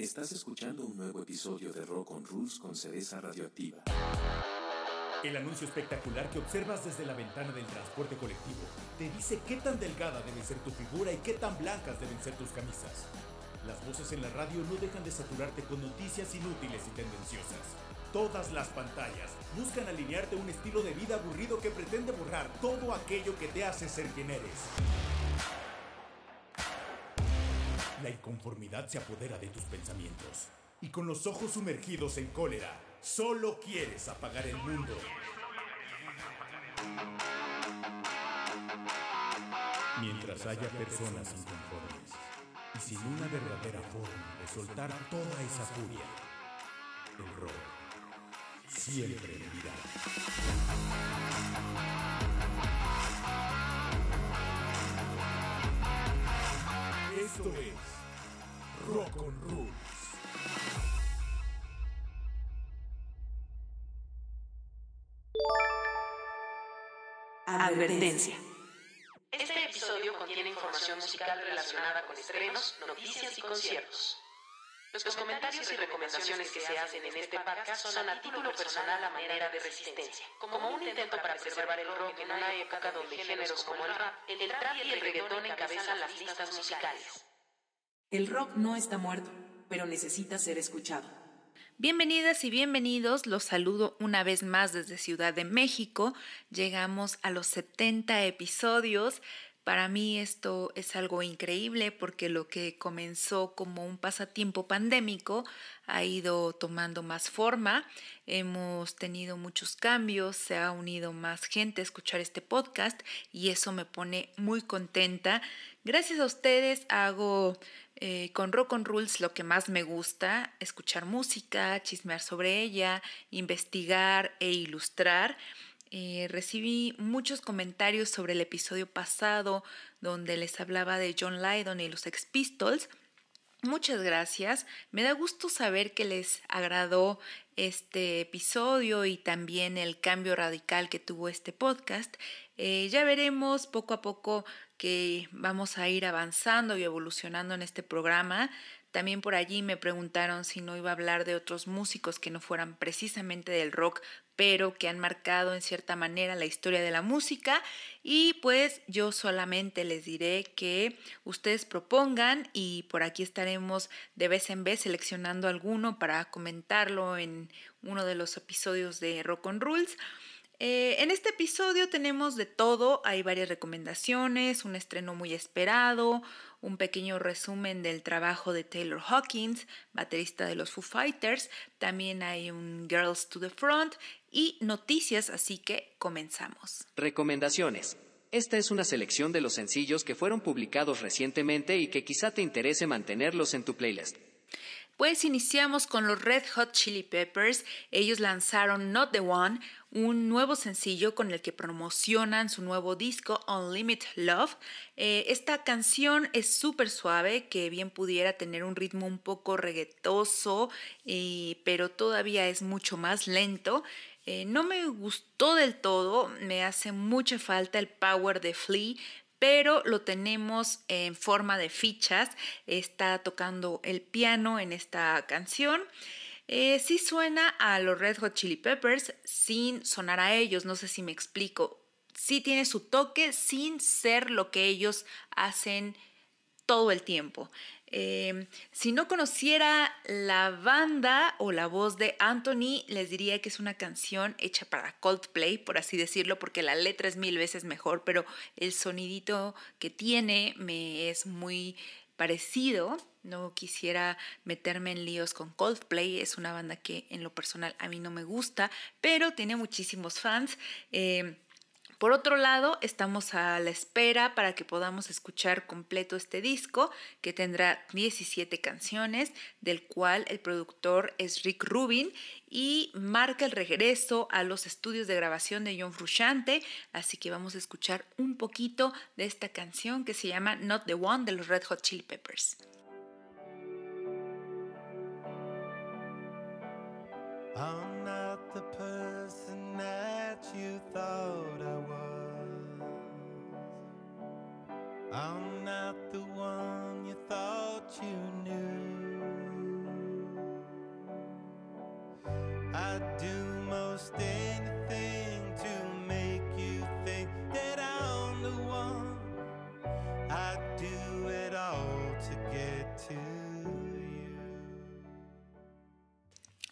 Estás escuchando un nuevo episodio de Rock on Rules con cereza radioactiva. El anuncio espectacular que observas desde la ventana del transporte colectivo te dice qué tan delgada debe ser tu figura y qué tan blancas deben ser tus camisas. Las voces en la radio no dejan de saturarte con noticias inútiles y tendenciosas. Todas las pantallas buscan alinearte un estilo de vida aburrido que pretende borrar todo aquello que te hace ser quien eres. La inconformidad se apodera de tus pensamientos y con los ojos sumergidos en cólera, solo quieres apagar el mundo. Mientras haya personas inconformes y sin una verdadera forma de soltar toda esa furia, el rock siempre vivirá. Esto es Rock on Rules. Advertencia. Este episodio contiene información musical relacionada con estrenos, noticias y conciertos. Los comentarios y recomendaciones que se hacen en este podcast son a título personal a manera de resistencia, como un intento para preservar el rock en una época donde géneros como el rap, el trap y el reggaetón encabezan las listas musicales. El rock no está muerto, pero necesita ser escuchado. Bienvenidas y bienvenidos, los saludo una vez más desde Ciudad de México. Llegamos a los 70 episodios. Para mí esto es algo increíble porque lo que comenzó como un pasatiempo pandémico ha ido tomando más forma. Hemos tenido muchos cambios, se ha unido más gente a escuchar este podcast y eso me pone muy contenta. Gracias a ustedes hago eh, con Rock on Rules lo que más me gusta, escuchar música, chismear sobre ella, investigar e ilustrar. Eh, recibí muchos comentarios sobre el episodio pasado donde les hablaba de John Lydon y los Ex Pistols. Muchas gracias. Me da gusto saber que les agradó este episodio y también el cambio radical que tuvo este podcast. Eh, ya veremos poco a poco que vamos a ir avanzando y evolucionando en este programa. También por allí me preguntaron si no iba a hablar de otros músicos que no fueran precisamente del rock, pero que han marcado en cierta manera la historia de la música. Y pues yo solamente les diré que ustedes propongan y por aquí estaremos de vez en vez seleccionando alguno para comentarlo en uno de los episodios de Rock on Rules. Eh, en este episodio tenemos de todo, hay varias recomendaciones, un estreno muy esperado, un pequeño resumen del trabajo de Taylor Hawkins, baterista de los Foo Fighters, también hay un Girls to the Front y noticias, así que comenzamos. Recomendaciones. Esta es una selección de los sencillos que fueron publicados recientemente y que quizá te interese mantenerlos en tu playlist. Pues iniciamos con los Red Hot Chili Peppers. Ellos lanzaron Not the One, un nuevo sencillo con el que promocionan su nuevo disco Unlimited Love. Eh, esta canción es súper suave, que bien pudiera tener un ritmo un poco reggaetoso, pero todavía es mucho más lento. Eh, no me gustó del todo, me hace mucha falta el power de Flea, pero lo tenemos en forma de fichas. Está tocando el piano en esta canción. Eh, sí suena a los Red Hot Chili Peppers sin sonar a ellos, no sé si me explico. Sí tiene su toque sin ser lo que ellos hacen todo el tiempo. Em, si no conociera la banda o la voz de Anthony, les diría que es una canción hecha para Coldplay, por así decirlo, porque la letra es mil veces mejor, pero el sonidito que tiene me es muy parecido. No quisiera meterme en líos con Coldplay, es una banda que en lo personal a mí no me gusta, pero tiene muchísimos fans. Em, por otro lado, estamos a la espera para que podamos escuchar completo este disco, que tendrá 17 canciones, del cual el productor es Rick Rubin y marca el regreso a los estudios de grabación de John Frusciante, así que vamos a escuchar un poquito de esta canción que se llama Not the One de los Red Hot Chili Peppers. you thought I'm not the one you thought you knew. I'd do most anything to make you think that I'm the one. I'd do it all to get to you.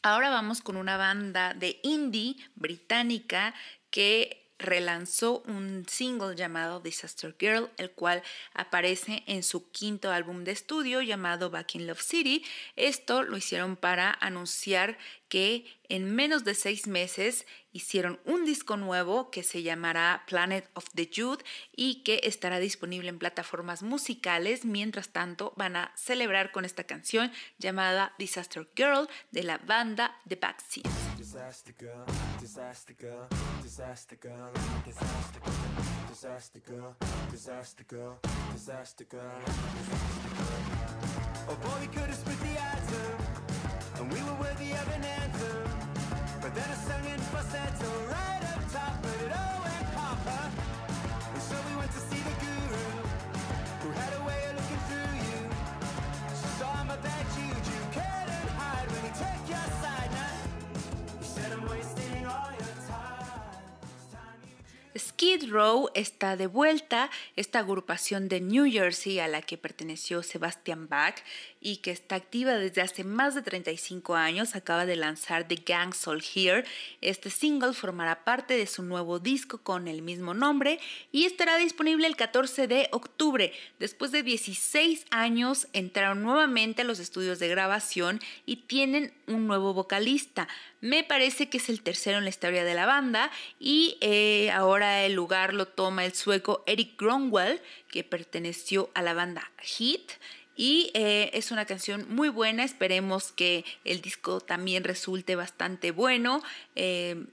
Ahora vamos con una banda de indie británica que relanzó un single llamado Disaster Girl, el cual aparece en su quinto álbum de estudio llamado Back in Love City. Esto lo hicieron para anunciar que en menos de seis meses hicieron un disco nuevo que se llamará Planet of the Youth y que estará disponible en plataformas musicales. Mientras tanto, van a celebrar con esta canción llamada Disaster Girl de la banda The Backseat. Disaster girl, disaster girl, disaster girl, disaster girl, disaster girl, disaster girl, disaster girl. Oh boy, we could have split the atom, and we were worthy of an anthem. But then I sung in falsetto right you Skid Row está de vuelta, esta agrupación de New Jersey a la que perteneció Sebastian Bach y que está activa desde hace más de 35 años, acaba de lanzar The Gang Soul Here. Este single formará parte de su nuevo disco con el mismo nombre y estará disponible el 14 de octubre. Después de 16 años entraron nuevamente a los estudios de grabación y tienen un nuevo vocalista. Me parece que es el tercero en la historia de la banda y eh, ahora el lugar lo toma el sueco Eric Gronwell, que perteneció a la banda Hit. Y eh, es una canción muy buena, esperemos que el disco también resulte bastante bueno. Eh,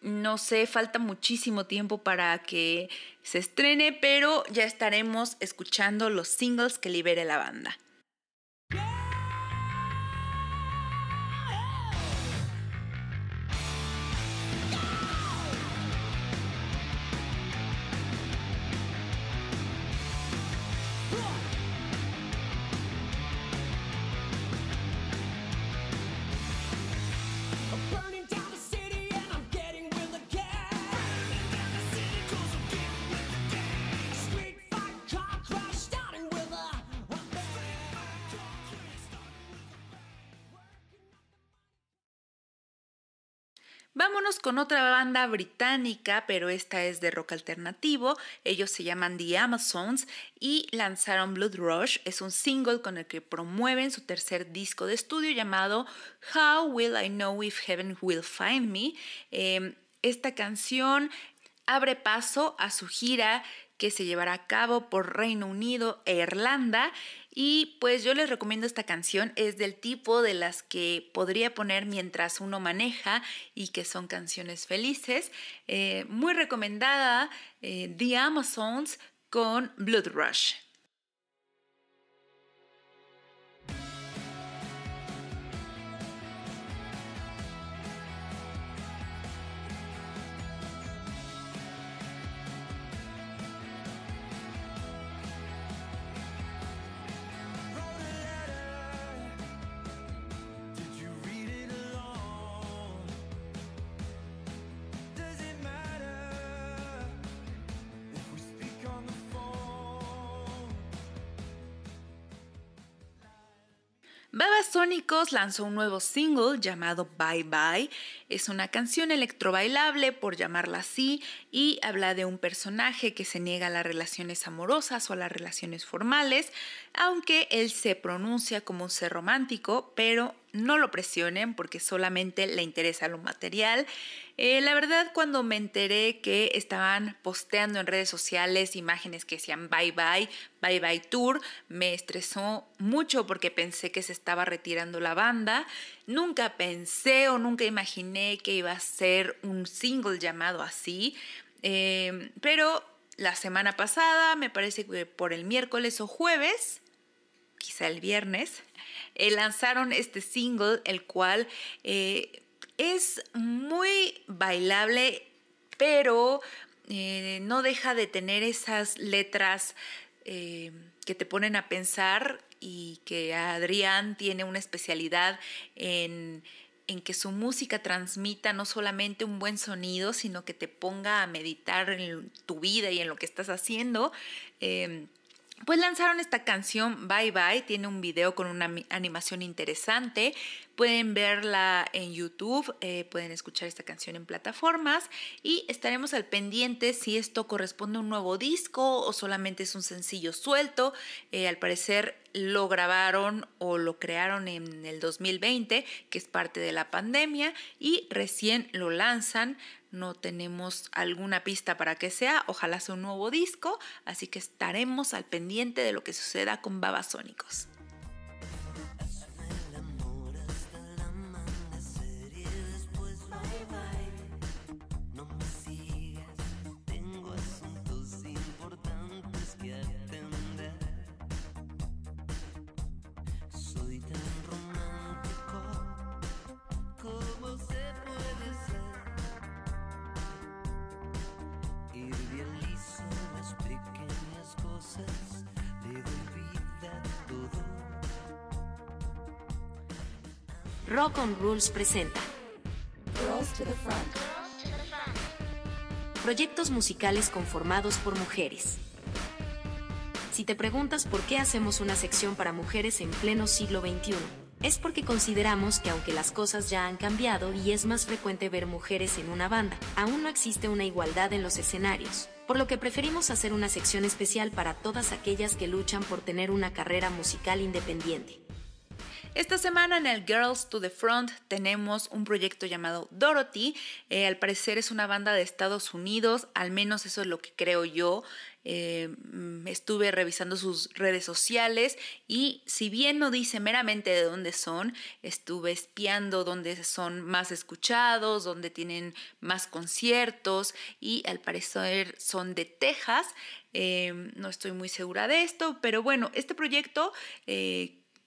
no sé, falta muchísimo tiempo para que se estrene, pero ya estaremos escuchando los singles que libere la banda. Vámonos con otra banda británica, pero esta es de rock alternativo. Ellos se llaman The Amazons y lanzaron Blood Rush. Es un single con el que promueven su tercer disco de estudio llamado How Will I Know If Heaven Will Find Me. Em, esta canción abre paso a su gira que se llevará a cabo por Reino Unido e Irlanda. Y pues yo les recomiendo esta canción, es del tipo de las que podría poner mientras uno maneja y que son canciones felices. Eh, muy recomendada, eh, The Amazons con Blood Rush. Lanzó un nuevo single llamado Bye Bye. Es una canción electrobailable, por llamarla así, y habla de un personaje que se niega a las relaciones amorosas o a las relaciones formales, aunque él se pronuncia como un ser romántico, pero no lo presionen porque solamente le interesa lo material. Eh, la verdad, cuando me enteré que estaban posteando en redes sociales imágenes que decían bye bye, bye bye tour, me estresó mucho porque pensé que se estaba retirando la banda. Nunca pensé o nunca imaginé que iba a ser un single llamado así. Eh, pero la semana pasada, me parece que por el miércoles o jueves, quizá el viernes, eh, lanzaron este single, el cual eh, es muy bailable, pero eh, no deja de tener esas letras que te ponen a pensar y que Adrián tiene una especialidad en, en que su música transmita no solamente un buen sonido, sino que te ponga a meditar en tu vida y en lo que estás haciendo. pues lanzaron esta canción Bye Bye, tiene un video con una animación interesante, pueden verla en YouTube, eh, pueden escuchar esta canción en plataformas y estaremos al pendiente si esto corresponde a un nuevo disco o solamente es un sencillo suelto. Eh, al parecer lo grabaron o lo crearon en el 2020, que es parte de la pandemia, y recién lo lanzan no tenemos alguna pista para que sea, ojalá sea un nuevo disco, así que estaremos al pendiente de lo que suceda con Babasónicos. Rock on Rules presenta Proyectos musicales conformados por mujeres. Si te preguntas por qué hacemos una sección para mujeres en pleno siglo XXI, es porque consideramos que aunque las cosas ya han cambiado y es más frecuente ver mujeres en una banda, aún no existe una igualdad en los escenarios, por lo que preferimos hacer una sección especial para todas aquellas que luchan por tener una carrera musical independiente. Esta semana en el Girls to the Front tenemos un proyecto llamado Dorothy. Eh, al parecer es una banda de Estados Unidos, al menos eso es lo que creo yo. Eh, mm, estuve revisando sus redes sociales y si bien no dice meramente de dónde son, estuve espiando dónde son más escuchados, dónde tienen más conciertos y al parecer son de Texas. Eh, no estoy muy segura de esto, pero bueno, este proyecto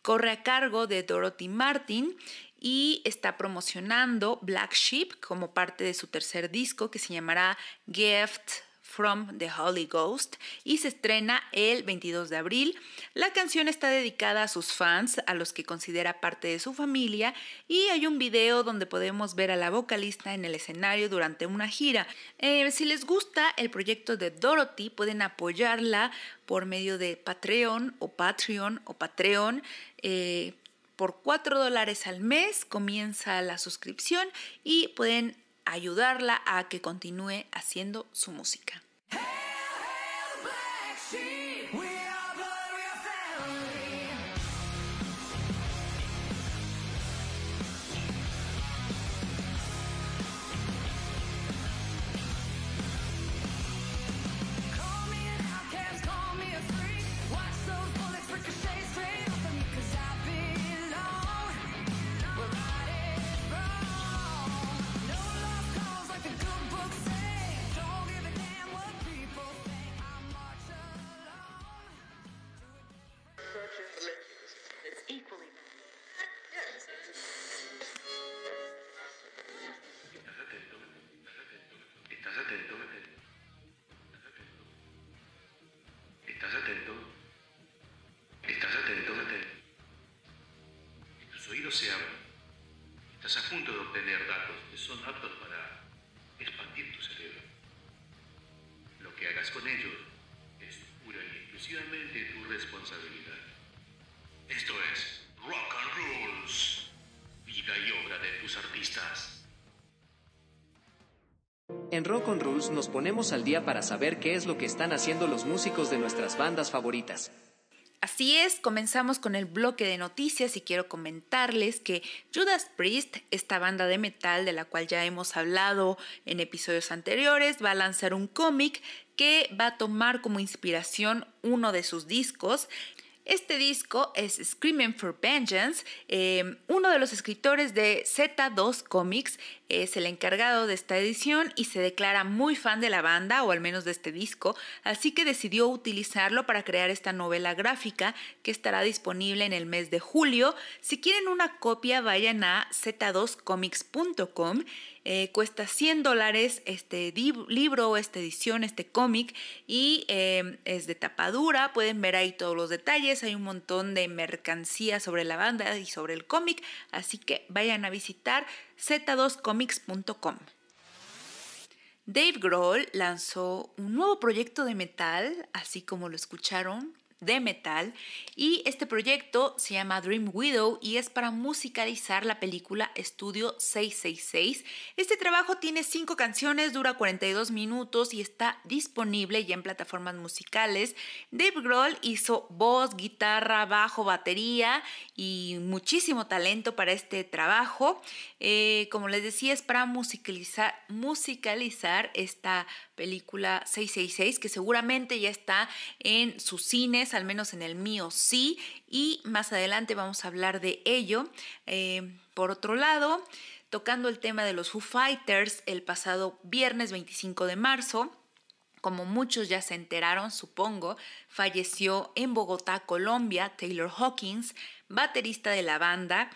corre a cargo de Dorothy Martin y está promocionando Black Sheep como parte de su tercer disco que se llamará Gift from the Holy Ghost y se estrena el 22 de abril. La canción está dedicada a sus fans, a los que considera parte de su familia y hay un video donde podemos ver a la vocalista en el escenario durante una gira. Eh, si les gusta el proyecto de Dorothy pueden apoyarla por medio de Patreon o Patreon o Patreon. Eh, por 4 dólares al mes comienza la suscripción y pueden ayudarla a que continúe haciendo su música. Son aptos para expandir tu cerebro. Lo que hagas con ellos es pura y exclusivamente tu responsabilidad. Esto es Rock and Rules, vida y obra de tus artistas. En Rock on Rules nos ponemos al día para saber qué es lo que están haciendo los músicos de nuestras bandas favoritas. Así es, comenzamos con el bloque de noticias y quiero comentarles que Judas Priest, esta banda de metal de la cual ya hemos hablado en episodios anteriores, va a lanzar un cómic que va a tomar como inspiración uno de sus discos este disco es Screaming for Vengeance. Em, uno de los escritores de Z2 Comics es el encargado de esta edición y se declara muy fan de la banda, o al menos de este disco, así que decidió utilizarlo para crear esta novela gráfica que estará disponible en el mes de julio. Si quieren una copia, vayan a z2comics.com eh, cuesta 100 dólares este libro, esta edición, este cómic y em, es de tapadura. Pueden ver ahí todos los detalles. Hay un montón de mercancía sobre la banda y sobre el cómic. Así que vayan a visitar z2comics.com. Dave Grohl lanzó un nuevo proyecto de metal, así como lo escucharon, de metal y este proyecto se llama Dream Widow y es para musicalizar la película Estudio 666. Este trabajo tiene cinco canciones, dura 42 minutos y está disponible ya en plataformas musicales. Dave Grohl hizo voz, guitarra, bajo, batería y muchísimo talento para este trabajo. Eh, como les decía, es para musicalizar, musicalizar esta película 666 que seguramente ya está en sus cines, al menos en el mío sí, y más adelante vamos a hablar de ello. Eh, por otro lado, tocando el tema de los Foo Fighters el pasado viernes 25 de marzo, como muchos ya se enteraron, supongo, falleció en Bogotá, Colombia, Taylor Hawkins, baterista de la banda.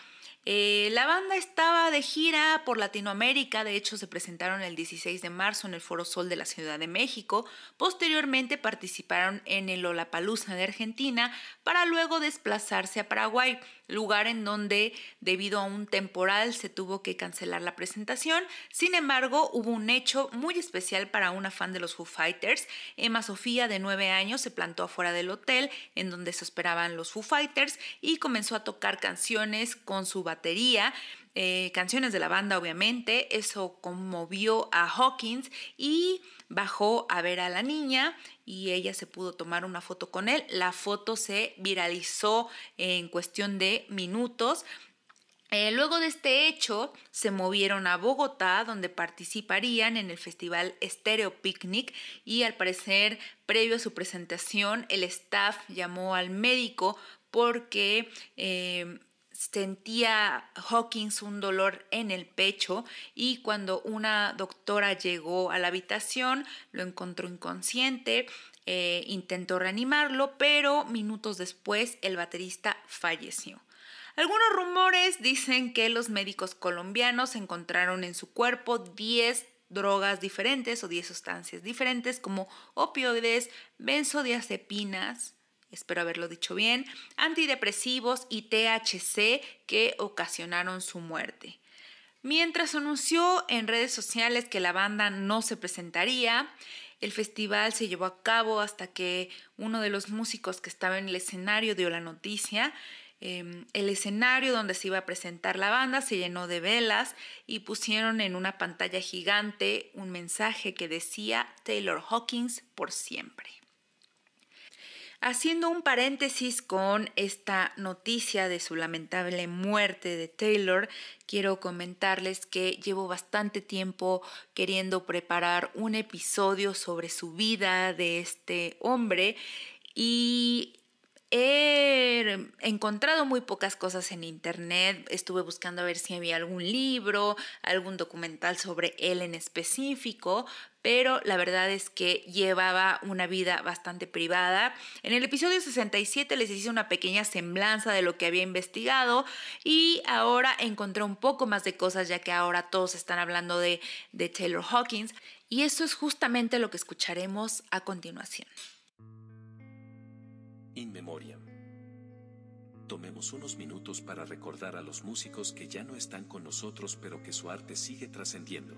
Eh, la banda estaba de gira por Latinoamérica, de hecho se presentaron el 16 de marzo en el Foro Sol de la Ciudad de México, posteriormente participaron en el Olapalooza de Argentina para luego desplazarse a Paraguay lugar en donde debido a un temporal se tuvo que cancelar la presentación. Sin embargo, hubo un hecho muy especial para una fan de los Foo Fighters. Emma Sofía, de 9 años, se plantó afuera del hotel en donde se esperaban los Foo Fighters y comenzó a tocar canciones con su batería. Eh, canciones de la banda, obviamente. Eso conmovió a Hawkins y bajó a ver a la niña y ella se pudo tomar una foto con él. La foto se viralizó en cuestión de minutos. Eh, luego de este hecho, se movieron a Bogotá, donde participarían en el festival Stereo Picnic y al parecer, previo a su presentación, el staff llamó al médico porque eh, sentía Hawkins un dolor en el pecho y cuando una doctora llegó a la habitación lo encontró inconsciente, eh, intentó reanimarlo, pero minutos después el baterista falleció. Algunos rumores dicen que los médicos colombianos encontraron en su cuerpo 10 drogas diferentes o 10 sustancias diferentes como opioides, benzodiazepinas, espero haberlo dicho bien, antidepresivos y THC que ocasionaron su muerte. Mientras anunció en redes sociales que la banda no se presentaría, el festival se llevó a cabo hasta que uno de los músicos que estaba en el escenario dio la noticia. Em, el escenario donde se iba a presentar la banda se llenó de velas y pusieron en una pantalla gigante un mensaje que decía Taylor Hawkins por siempre. Haciendo un paréntesis con esta noticia de su lamentable muerte de Taylor, quiero comentarles que llevo bastante tiempo queriendo preparar un episodio sobre su vida de este hombre y He encontrado muy pocas cosas en internet, estuve buscando a ver si había algún libro, algún documental sobre él en específico, pero la verdad es que llevaba una vida bastante privada. En el episodio 67 les hice una pequeña semblanza de lo que había investigado y ahora encontré un poco más de cosas ya que ahora todos están hablando de, de Taylor Hawkins y eso es justamente lo que escucharemos a continuación. In Memoriam. Tomemos unos minutos para recordar a los músicos que ya no están con nosotros pero que su arte sigue trascendiendo.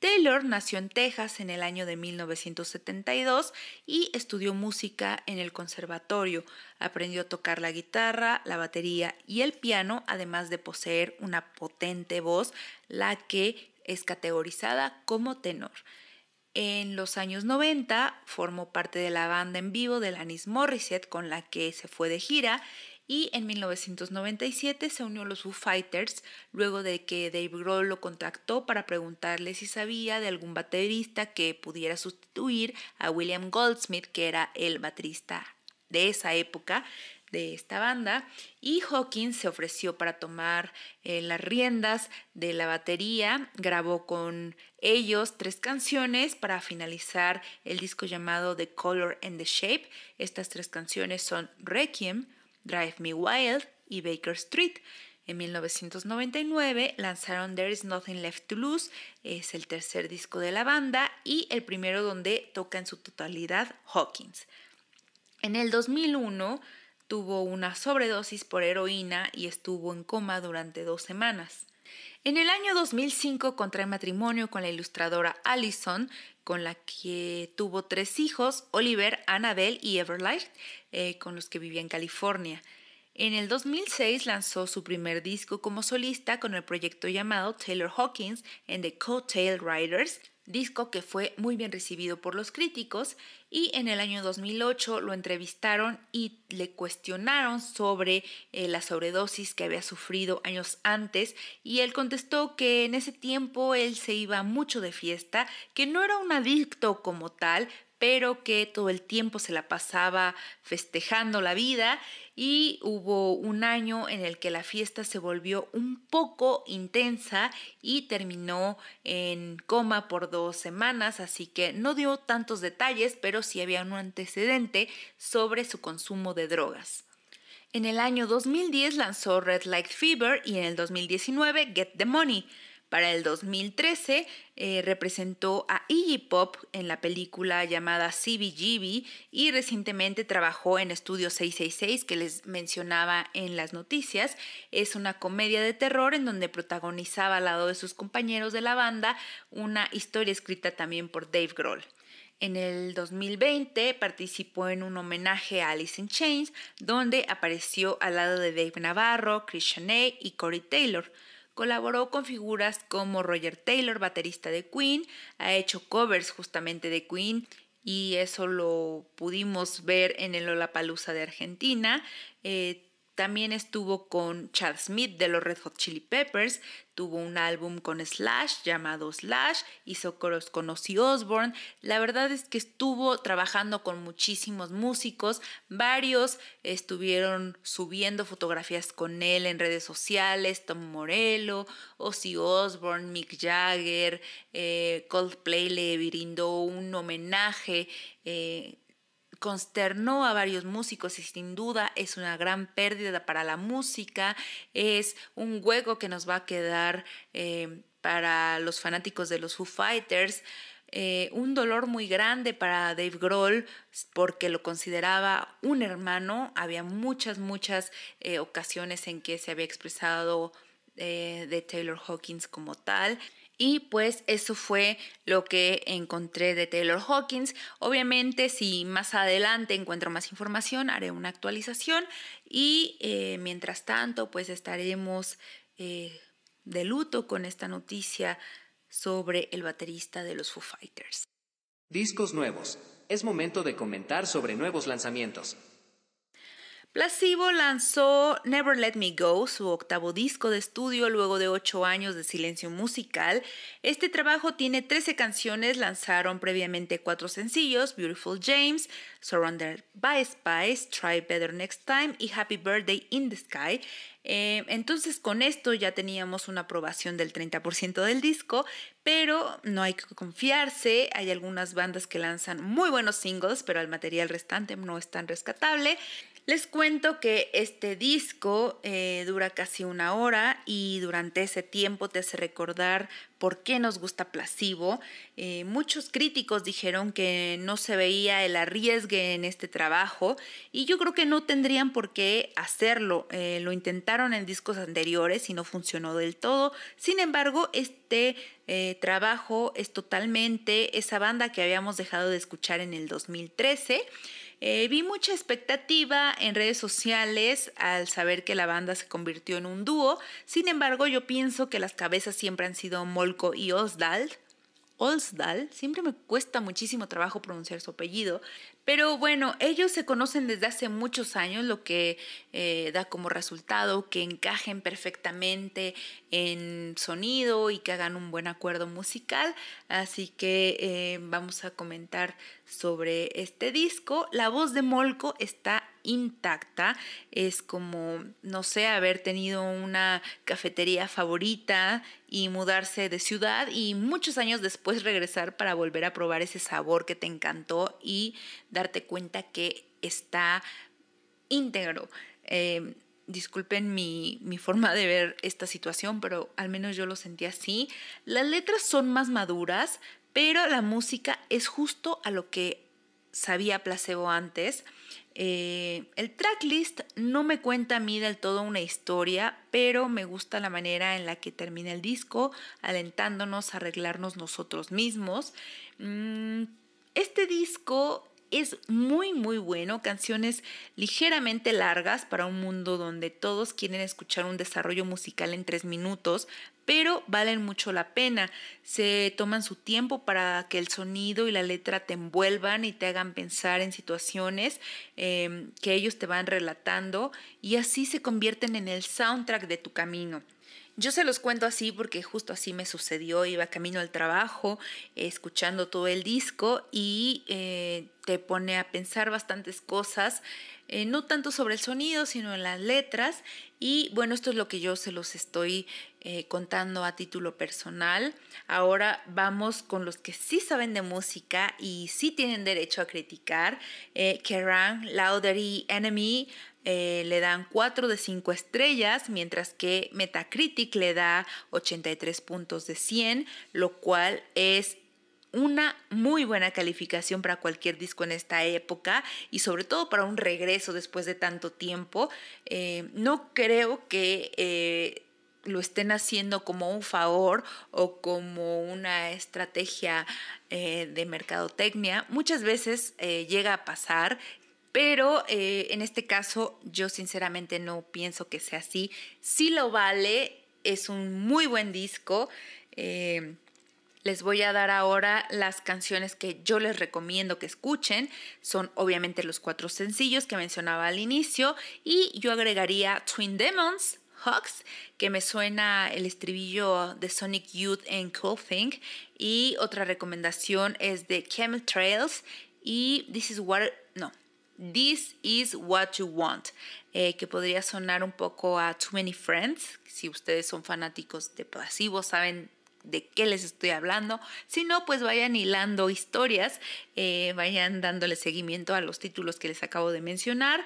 Taylor nació en Texas en el año de 1972 y estudió música en el conservatorio. Aprendió a tocar la guitarra, la batería y el piano, además de poseer una potente voz, la que es categorizada como tenor. En los años 90 formó parte de la banda en vivo de Alanis Morissette con la que se fue de gira y en 1997 se unió a los Foo Fighters luego de que Dave Grohl lo contactó para preguntarle si sabía de algún baterista que pudiera sustituir a William Goldsmith, que era el baterista de esa época de esta banda y Hawkins se ofreció para tomar eh, las riendas de la batería, grabó con ellos tres canciones para finalizar el disco llamado The Color and the Shape. Estas tres canciones son Requiem, Drive Me Wild y Baker Street. En 1999 lanzaron There Is Nothing Left to Lose, es el tercer disco de la banda y el primero donde toca en su totalidad Hawkins. En el 2001 tuvo una sobredosis por heroína y estuvo en coma durante dos semanas. En el año 2005 contrae matrimonio con la ilustradora Allison, con la que tuvo tres hijos, Oliver, Annabelle y Everlight, eh, con los que vivía en California. En el 2006 lanzó su primer disco como solista con el proyecto llamado Taylor Hawkins and the Coattail Riders, disco que fue muy bien recibido por los críticos y en el año 2008 lo entrevistaron y le cuestionaron sobre eh, la sobredosis que había sufrido años antes y él contestó que en ese tiempo él se iba mucho de fiesta, que no era un adicto como tal, pero que todo el tiempo se la pasaba festejando la vida y hubo un año en el que la fiesta se volvió un poco intensa y terminó en coma por dos semanas, así que no dio tantos detalles, pero sí había un antecedente sobre su consumo de drogas. En el año 2010 lanzó Red Light Fever y en el 2019 Get the Money. Para el 2013 eh, representó a Iggy Pop en la película llamada CBGB y recientemente trabajó en Estudio 666 que les mencionaba en las noticias. Es una comedia de terror en donde protagonizaba al lado de sus compañeros de la banda una historia escrita también por Dave Grohl. En el 2020 participó en un homenaje a Alice in Chains, donde apareció al lado de Dave Navarro, Chris y Corey Taylor. Colaboró con figuras como Roger Taylor, baterista de Queen, ha hecho covers justamente de Queen y eso lo pudimos ver en el Lollapalooza de Argentina. Eh, también estuvo con Chad Smith de los Red Hot Chili Peppers, tuvo un álbum con Slash llamado Slash, hizo coros con Ozzy Osbourne. La verdad es que estuvo trabajando con muchísimos músicos, varios estuvieron subiendo fotografías con él en redes sociales, Tom Morello, Ozzy Osbourne, Mick Jagger, eh, Coldplay le brindó un homenaje. Eh, consternó a varios músicos y sin duda es una gran pérdida para la música, es un hueco que nos va a quedar eh, para los fanáticos de los Foo Fighters. Eh, un dolor muy grande para Dave Grohl porque lo consideraba un hermano. Había muchas, muchas eh, ocasiones en que se había expresado de Taylor Hawkins como tal. Y pues eso fue lo que encontré de Taylor Hawkins. Obviamente si más adelante encuentro más información haré una actualización y eh, mientras tanto pues estaremos eh, de luto con esta noticia sobre el baterista de los Foo Fighters. Discos nuevos. Es momento de comentar sobre nuevos lanzamientos. Placebo lanzó Never Let Me Go, su octavo disco de estudio luego de ocho años de silencio musical. Este trabajo tiene 13 canciones, lanzaron previamente cuatro sencillos, Beautiful James, Surrounded by Spice, Try Better Next Time y Happy Birthday in the Sky. Eh, entonces con esto ya teníamos una aprobación del 30% del disco, pero no hay que confiarse, hay algunas bandas que lanzan muy buenos singles, pero el material restante no es tan rescatable. Les cuento que este disco eh, dura casi una hora y durante ese tiempo te hace recordar por qué nos gusta Placebo. Eh, muchos críticos dijeron que no se veía el arriesgue en este trabajo y yo creo que no tendrían por qué hacerlo. Eh, lo intentaron en discos anteriores y no funcionó del todo. Sin embargo, este trabajo es totalmente esa banda que habíamos dejado de escuchar en el 2013. Eh, vi mucha expectativa en redes sociales al saber que la banda se convirtió en un dúo, sin embargo yo pienso que las cabezas siempre han sido Molko y Osdald. Osdal, siempre me cuesta muchísimo trabajo pronunciar su apellido, pero bueno, ellos se conocen desde hace muchos años, lo que eh, da como resultado que encajen perfectamente en sonido y que hagan un buen acuerdo musical. Así que eh, vamos a comentar sobre este disco. La voz de Molko está intacta. Es como, no sé, haber tenido una cafetería favorita y mudarse de ciudad y muchos años después regresar para volver a probar ese sabor que te encantó y darte cuenta que está íntegro. Em, disculpen mi, mi, forma de ver esta situación, pero al menos yo lo sentí así. Las letras son más maduras, pero la música es justo a lo que sabía placebo antes. Eh, el tracklist no me cuenta a mí del todo una historia, pero me gusta la manera en la que termina el disco, alentándonos a arreglarnos nosotros mismos. Mm, este disco es muy muy bueno, canciones ligeramente largas para un mundo donde todos quieren escuchar un desarrollo musical en tres minutos, pero valen mucho la pena. Se toman su tiempo para que el sonido y la letra te envuelvan y te hagan pensar en situaciones em, que ellos te van relatando y así se convierten en el soundtrack de tu camino. Yo se los cuento así porque justo así me sucedió. Iba camino al trabajo, escuchando todo el disco y eh, te pone a pensar bastantes cosas, eh, no tanto sobre el sonido, sino en las letras. Y bueno, esto es lo que yo se los estoy eh, contando a título personal. Ahora vamos con los que sí saben de música y sí tienen derecho a criticar. Kerrang, Louder y Enemy eh, le dan 4 de 5 estrellas, mientras que Metacritic le da 83 puntos de 100, lo cual es una muy buena calificación para cualquier disco en esta época y sobre todo para un regreso después de tanto tiempo. Eh, no creo que eh, lo estén haciendo como un favor o como una estrategia de mercadotecnia. Muchas veces llega a pasar pero eh, en este caso yo sinceramente no pienso que sea así. Sí lo vale, es un muy buen disco. Eh, les voy a dar ahora las canciones que yo les recomiendo que escuchen. Son obviamente los cuatro sencillos que mencionaba al inicio y yo agregaría Twin Demons, Hawks, que me suena el estribillo de Sonic Youth en Cool Thing. Y otra recomendación es de Camel Trails y This is What... This is what you want, eh, que podría sonar un poco a Too Many Friends. Si ustedes son fanáticos de pasivos, saben de qué les estoy hablando. Si no, pues vayan hilando historias, eh, vayan dándole seguimiento a los títulos que les acabo de mencionar.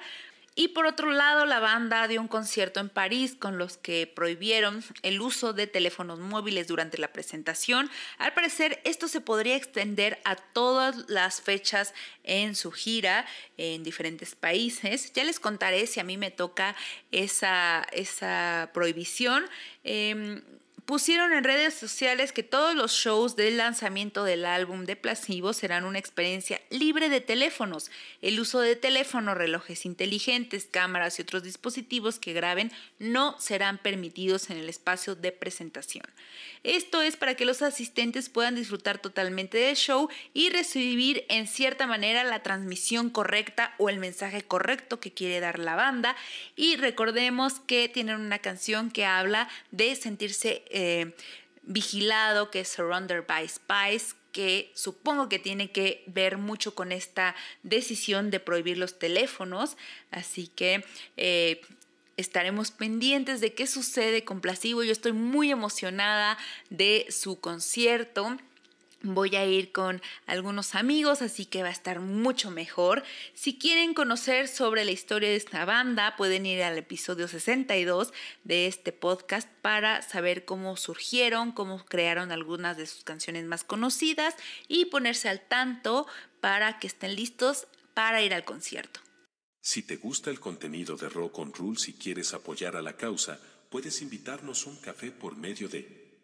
Y por otro lado, la banda dio un concierto en París con los que prohibieron el uso de teléfonos móviles durante la presentación. Al parecer, esto se podría extender a todas las fechas en su gira en diferentes países. Ya les contaré si a mí me toca esa, esa prohibición. Em, pusieron en redes sociales que todos los shows del lanzamiento del álbum de Placebo serán una experiencia libre de teléfonos. El uso de teléfonos, relojes inteligentes, cámaras y otros dispositivos que graben no serán permitidos en el espacio de presentación. Esto es para que los asistentes puedan disfrutar totalmente del show y recibir en cierta manera la transmisión correcta o el mensaje correcto que quiere dar la banda. Y recordemos que tienen una canción que habla de sentirse eh, vigilado, que es Surrender by Spice, que supongo que tiene que ver mucho con esta decisión de prohibir los teléfonos. Así que eh, estaremos pendientes de qué sucede con Placebo. Yo estoy muy emocionada de su concierto. Voy a ir con algunos amigos, así que va a estar mucho mejor. Si quieren conocer sobre la historia de esta banda, pueden ir al episodio 62 de este podcast para saber cómo surgieron, cómo crearon algunas de sus canciones más conocidas y ponerse al tanto para que estén listos para ir al concierto. Si te gusta el contenido de Rock on Rules y quieres apoyar a la causa, puedes invitarnos un café por medio de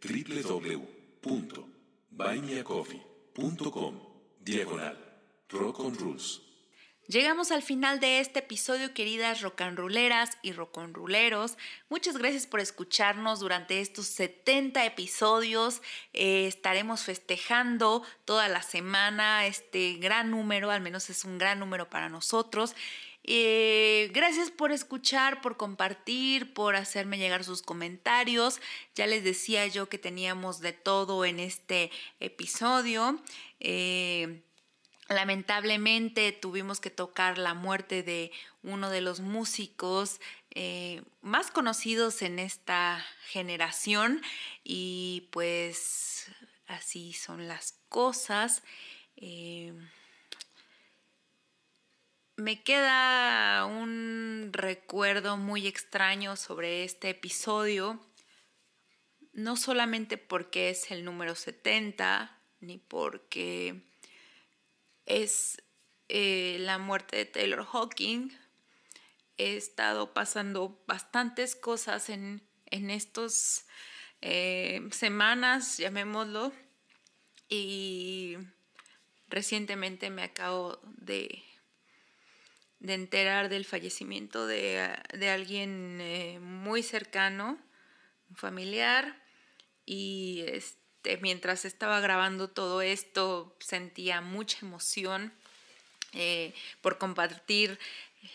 www.buymeacoffee.com diagonal Rock Rules. Llegamos al final de este episodio, queridas rocanruleras y roconruleros. Muchas gracias por escucharnos durante estos 70 episodios. Eh, estaremos festejando toda la semana este gran número, al menos es un gran número para nosotros. Eh, gracias por escuchar, por compartir, por hacerme llegar sus comentarios. Ya les decía yo que teníamos de todo en este episodio. Eh, lamentablemente tuvimos que tocar la muerte de uno de los músicos eh, más conocidos en esta generación y pues así son las cosas. Me queda un recuerdo muy extraño sobre este episodio, no solamente porque es el número 70, ni porque es eh, la muerte de Taylor Hawking. He estado pasando bastantes cosas en, en estos eh, semanas, llamémoslo, y recientemente me acabo de, de enterar del fallecimiento de, alguien eh, muy cercano, un familiar, y este, mientras estaba grabando todo esto sentía mucha emoción eh, por compartir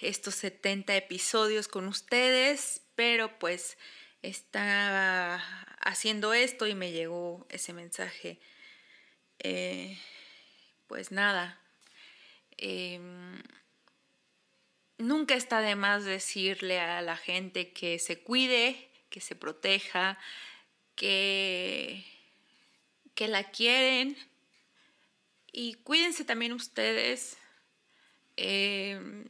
estos 70 episodios con ustedes, pero pues estaba haciendo esto y me llegó ese mensaje. Eh, pues nada, em, nunca está de más decirle a la gente que se cuide, que se proteja, que, que la quieren y cuídense también ustedes. Em,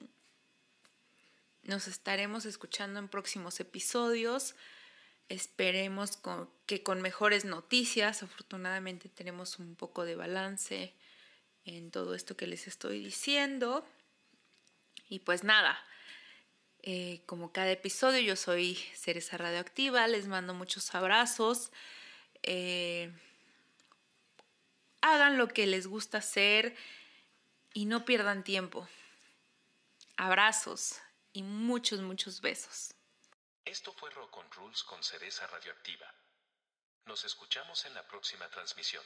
nos estaremos escuchando en próximos episodios. Esperemos que con mejores noticias. Afortunadamente tenemos un poco de balance en todo esto que les estoy diciendo. Y pues nada, eh, como cada episodio, yo soy Cereza Radioactiva, les mando muchos abrazos. Eh, hagan lo que les gusta hacer y no pierdan tiempo. Abrazos y muchos, muchos besos. Esto fue Rock on Rules con Cereza Radioactiva. Nos escuchamos en la próxima transmisión.